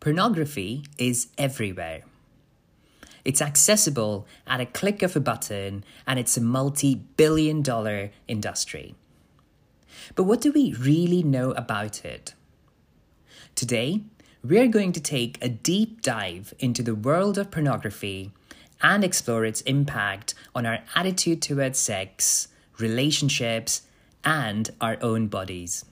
Pornography is everywhere. It's accessible at a click of a button, and it's a multi billion dollar industry. But what do we really know about it? Today, we're going to take a deep dive into the world of pornography and explore its impact on our attitude towards sex, relationships, and our own bodies.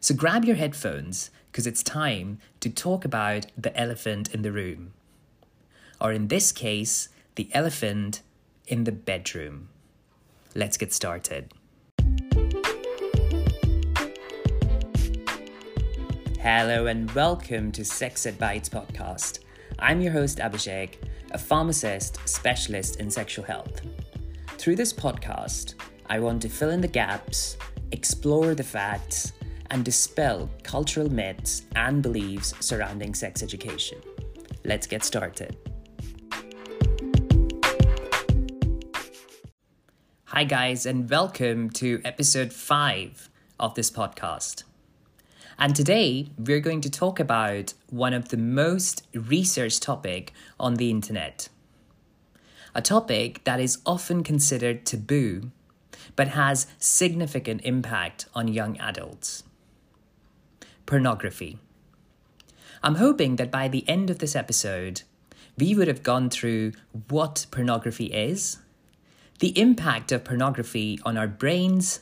So grab your headphones because it's time to talk about the elephant in the room. Or in this case, the elephant in the bedroom. Let's get started. Hello and welcome to Sex Ed Bites podcast. I'm your host Abhishek, a pharmacist specialist in sexual health. Through this podcast, I want to fill in the gaps, explore the facts, and dispel cultural myths and beliefs surrounding sex education. Let's get started. Hi, guys, and welcome to episode 5 of this podcast. And today we're going to talk about one of the most researched topic on the internet. A topic that is often considered taboo but has significant impact on young adults. Pornography. I'm hoping that by the end of this episode, we would have gone through what pornography is, the impact of pornography on our brains,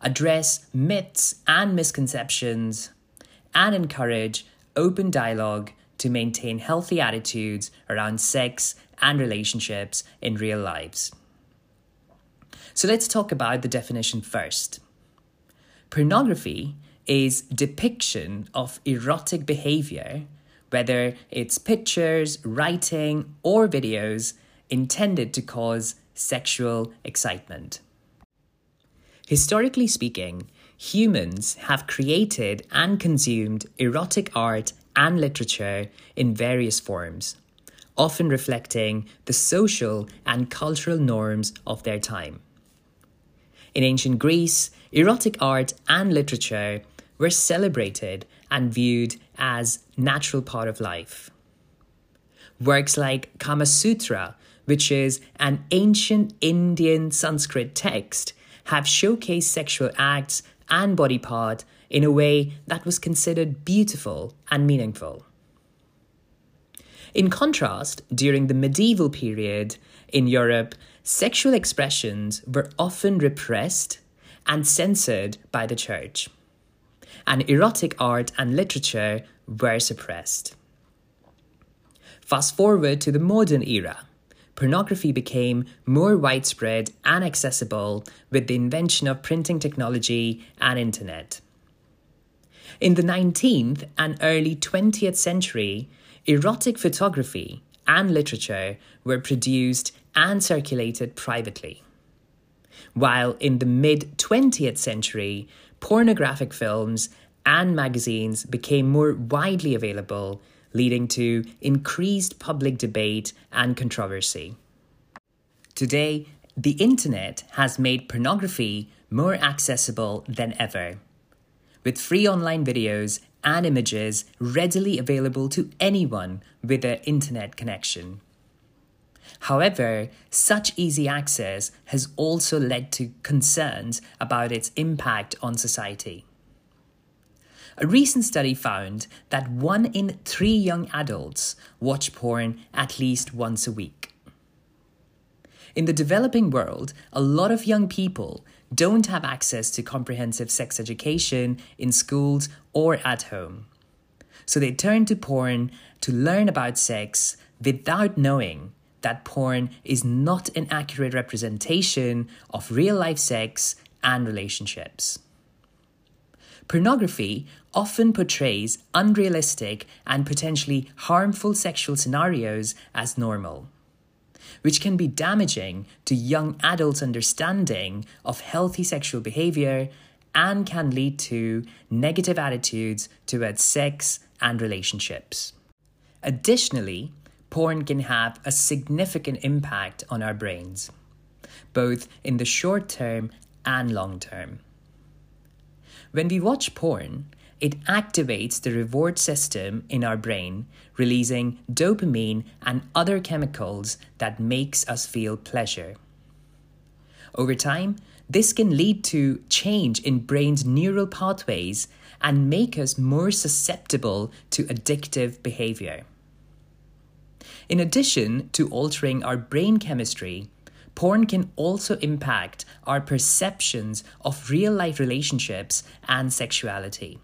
address myths and misconceptions, and encourage open dialogue to maintain healthy attitudes around sex and relationships in real lives. So let's talk about the definition first. Pornography is depiction of erotic behavior, whether it's pictures, writing, or videos intended to cause sexual excitement. Historically speaking, humans have created and consumed erotic art and literature in various forms, often reflecting the social and cultural norms of their time. In ancient Greece, erotic art and literature were celebrated and viewed as natural part of life. Works like Kama Sutra, which is an ancient Indian Sanskrit text have showcased sexual acts and body part in a way that was considered beautiful and meaningful. In contrast, during the medieval period in Europe, sexual expressions were often repressed and censored by the church, and erotic art and literature were suppressed. Fast forward to the modern era pornography became more widespread and accessible with the invention of printing technology and internet. In the 19th and early 20th century, erotic photography and literature were produced and circulated privately. While in the mid 20th century, pornographic films and magazines became more widely available leading to increased public debate and controversy. Today, the internet has made pornography more accessible than ever. With free online videos and images readily available to anyone with an internet connection. However, such easy access has also led to concerns about its impact on society. A recent study found that one in three young adults watch porn at least once a week. In the developing world, a lot of young people don't have access to comprehensive sex education in schools or at home. So they turn to porn to learn about sex without knowing that porn is not an accurate representation of real life sex and relationships. Pornography often portrays unrealistic and potentially harmful sexual scenarios as normal, which can be damaging to young adults' understanding of healthy sexual behavior and can lead to negative attitudes towards sex and relationships. Additionally, porn can have a significant impact on our brains, both in the short term and long term. When we watch porn, it activates the reward system in our brain, releasing dopamine and other chemicals that makes us feel pleasure. Over time, this can lead to change in brain's neural pathways and make us more susceptible to addictive behavior. In addition to altering our brain chemistry, porn can also impact our perceptions of real life relationships and sexuality.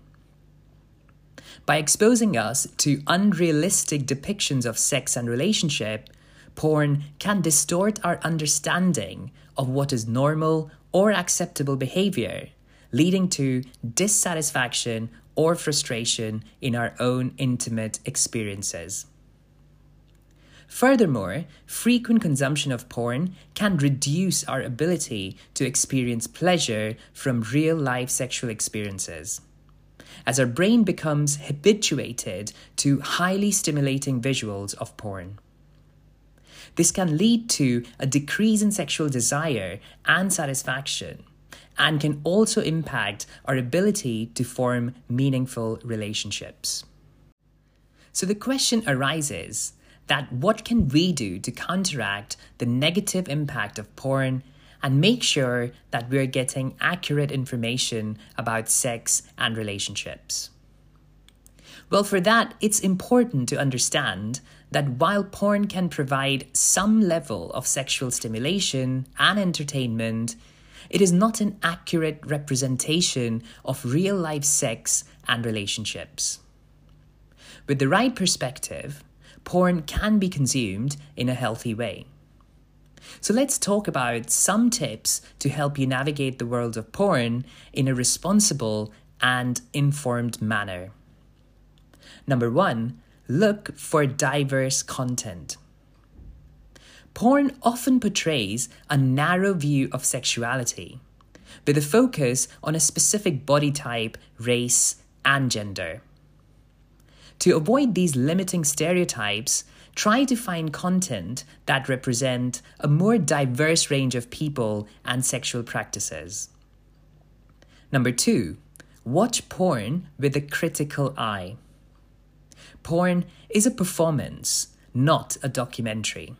By exposing us to unrealistic depictions of sex and relationship, porn can distort our understanding of what is normal or acceptable behavior, leading to dissatisfaction or frustration in our own intimate experiences. Furthermore, frequent consumption of porn can reduce our ability to experience pleasure from real life sexual experiences. As our brain becomes habituated to highly stimulating visuals of porn. This can lead to a decrease in sexual desire and satisfaction, and can also impact our ability to form meaningful relationships. So the question arises that what can we do to counteract the negative impact of porn and make sure that we're getting accurate information about sex and relationships? Well, for that, it's important to understand that while porn can provide some level of sexual stimulation and entertainment, it is not an accurate representation of real life sex and relationships. With the right perspective, porn can be consumed in a healthy way. So let's talk about some tips to help you navigate the world of porn in a responsible and informed manner. Number one, look for diverse content. Porn often portrays a narrow view of sexuality, with a focus on a specific body type, race, and gender. To avoid these limiting stereotypes, try to find content that represent a more diverse range of people and sexual practices. Number 2, watch porn with a critical eye. Porn is a performance, not a documentary.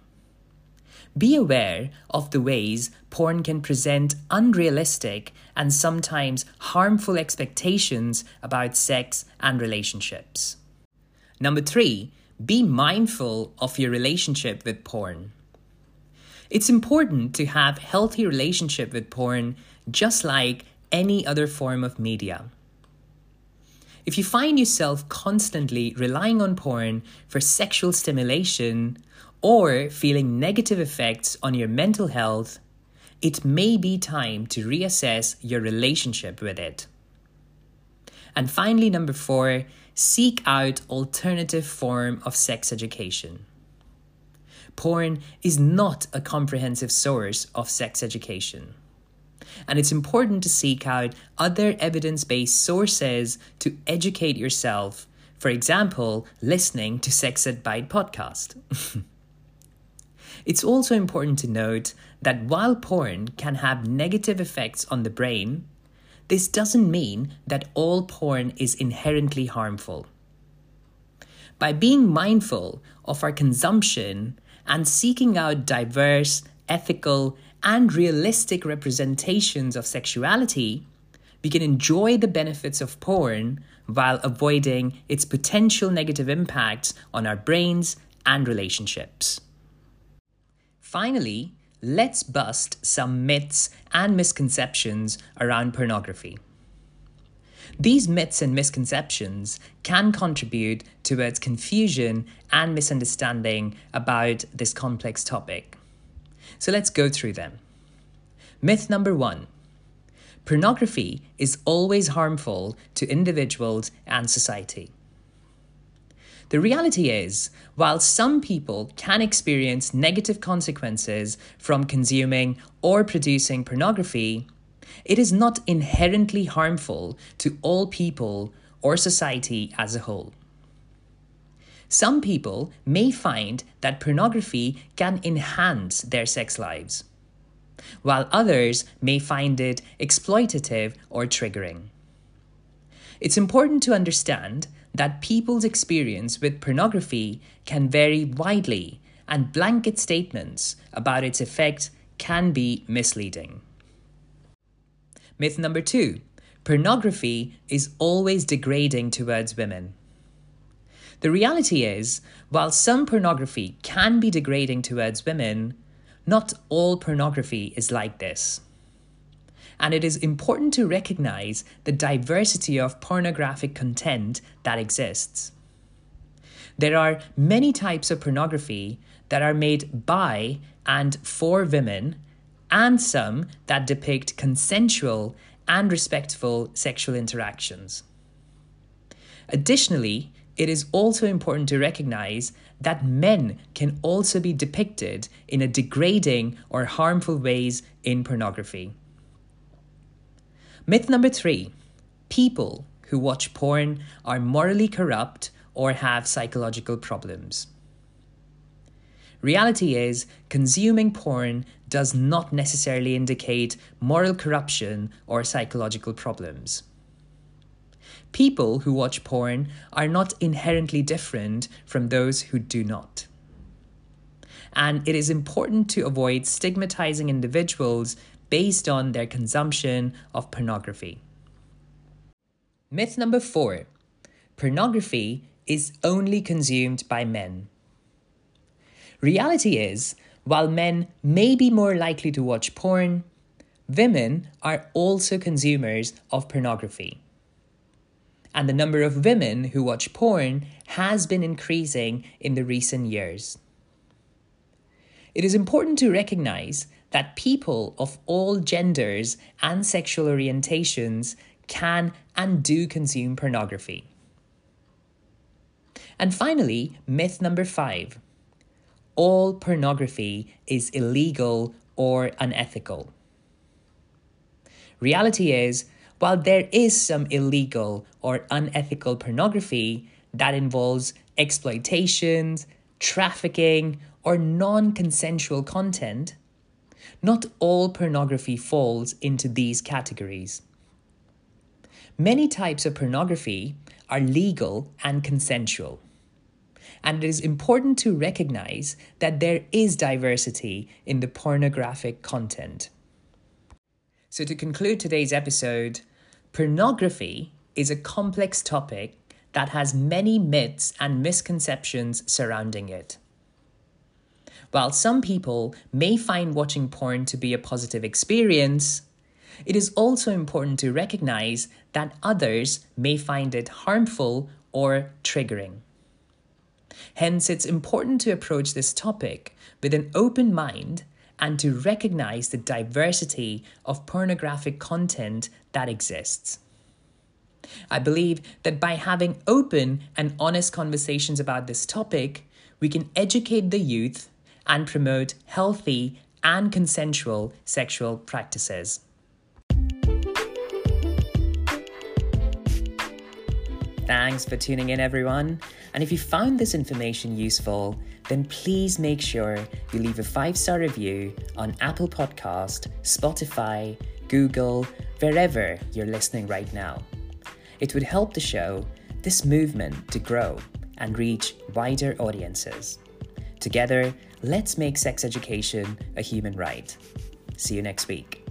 Be aware of the ways porn can present unrealistic and sometimes harmful expectations about sex and relationships. Number three, be mindful of your relationship with porn. It's important to have a healthy relationship with porn just like any other form of media. If you find yourself constantly relying on porn for sexual stimulation or feeling negative effects on your mental health, it may be time to reassess your relationship with it. And finally, number four, seek out alternative form of sex education. Porn is not a comprehensive source of sex education. And it's important to seek out other evidence based sources to educate yourself. For example, listening to Sex Ed Bite podcast. it's also important to note that while porn can have negative effects on the brain, this doesn't mean that all porn is inherently harmful. By being mindful of our consumption and seeking out diverse, ethical, and realistic representations of sexuality, we can enjoy the benefits of porn while avoiding its potential negative impacts on our brains and relationships. Finally, let's bust some myths and misconceptions around pornography. These myths and misconceptions can contribute towards confusion and misunderstanding about this complex topic. So let's go through them. Myth number one pornography is always harmful to individuals and society. The reality is, while some people can experience negative consequences from consuming or producing pornography, it is not inherently harmful to all people or society as a whole. Some people may find that pornography can enhance their sex lives, while others may find it exploitative or triggering. It's important to understand that people's experience with pornography can vary widely, and blanket statements about its effect can be misleading. Myth number two pornography is always degrading towards women. The reality is, while some pornography can be degrading towards women, not all pornography is like this. And it is important to recognize the diversity of pornographic content that exists. There are many types of pornography that are made by and for women, and some that depict consensual and respectful sexual interactions. Additionally, it is also important to recognize that men can also be depicted in a degrading or harmful ways in pornography. Myth number three people who watch porn are morally corrupt or have psychological problems. Reality is, consuming porn does not necessarily indicate moral corruption or psychological problems. People who watch porn are not inherently different from those who do not. And it is important to avoid stigmatizing individuals based on their consumption of pornography. Myth number four pornography is only consumed by men. Reality is, while men may be more likely to watch porn, women are also consumers of pornography and the number of women who watch porn has been increasing in the recent years. It is important to recognize that people of all genders and sexual orientations can and do consume pornography. And finally, myth number five all pornography is illegal or unethical. Reality is, while there is some illegal or unethical pornography that involves exploitations, trafficking, or non consensual content, not all pornography falls into these categories. Many types of pornography are legal and consensual. And it is important to recognize that there is diversity in the pornographic content. So, to conclude today's episode, Pornography is a complex topic that has many myths and misconceptions surrounding it. While some people may find watching porn to be a positive experience, it is also important to recognize that others may find it harmful or triggering. Hence, it's important to approach this topic with an open mind and to recognize the diversity of pornographic content that exists. I believe that by having open and honest conversations about this topic, we can educate the youth and promote healthy and consensual sexual practices. Thanks for tuning in, everyone. And if you found this information useful, then please make sure you leave a five star review on Apple Podcast, Spotify, Google, wherever you're listening right now. It would help the show, this movement, to grow and reach wider audiences. Together, let's make sex education a human right. See you next week.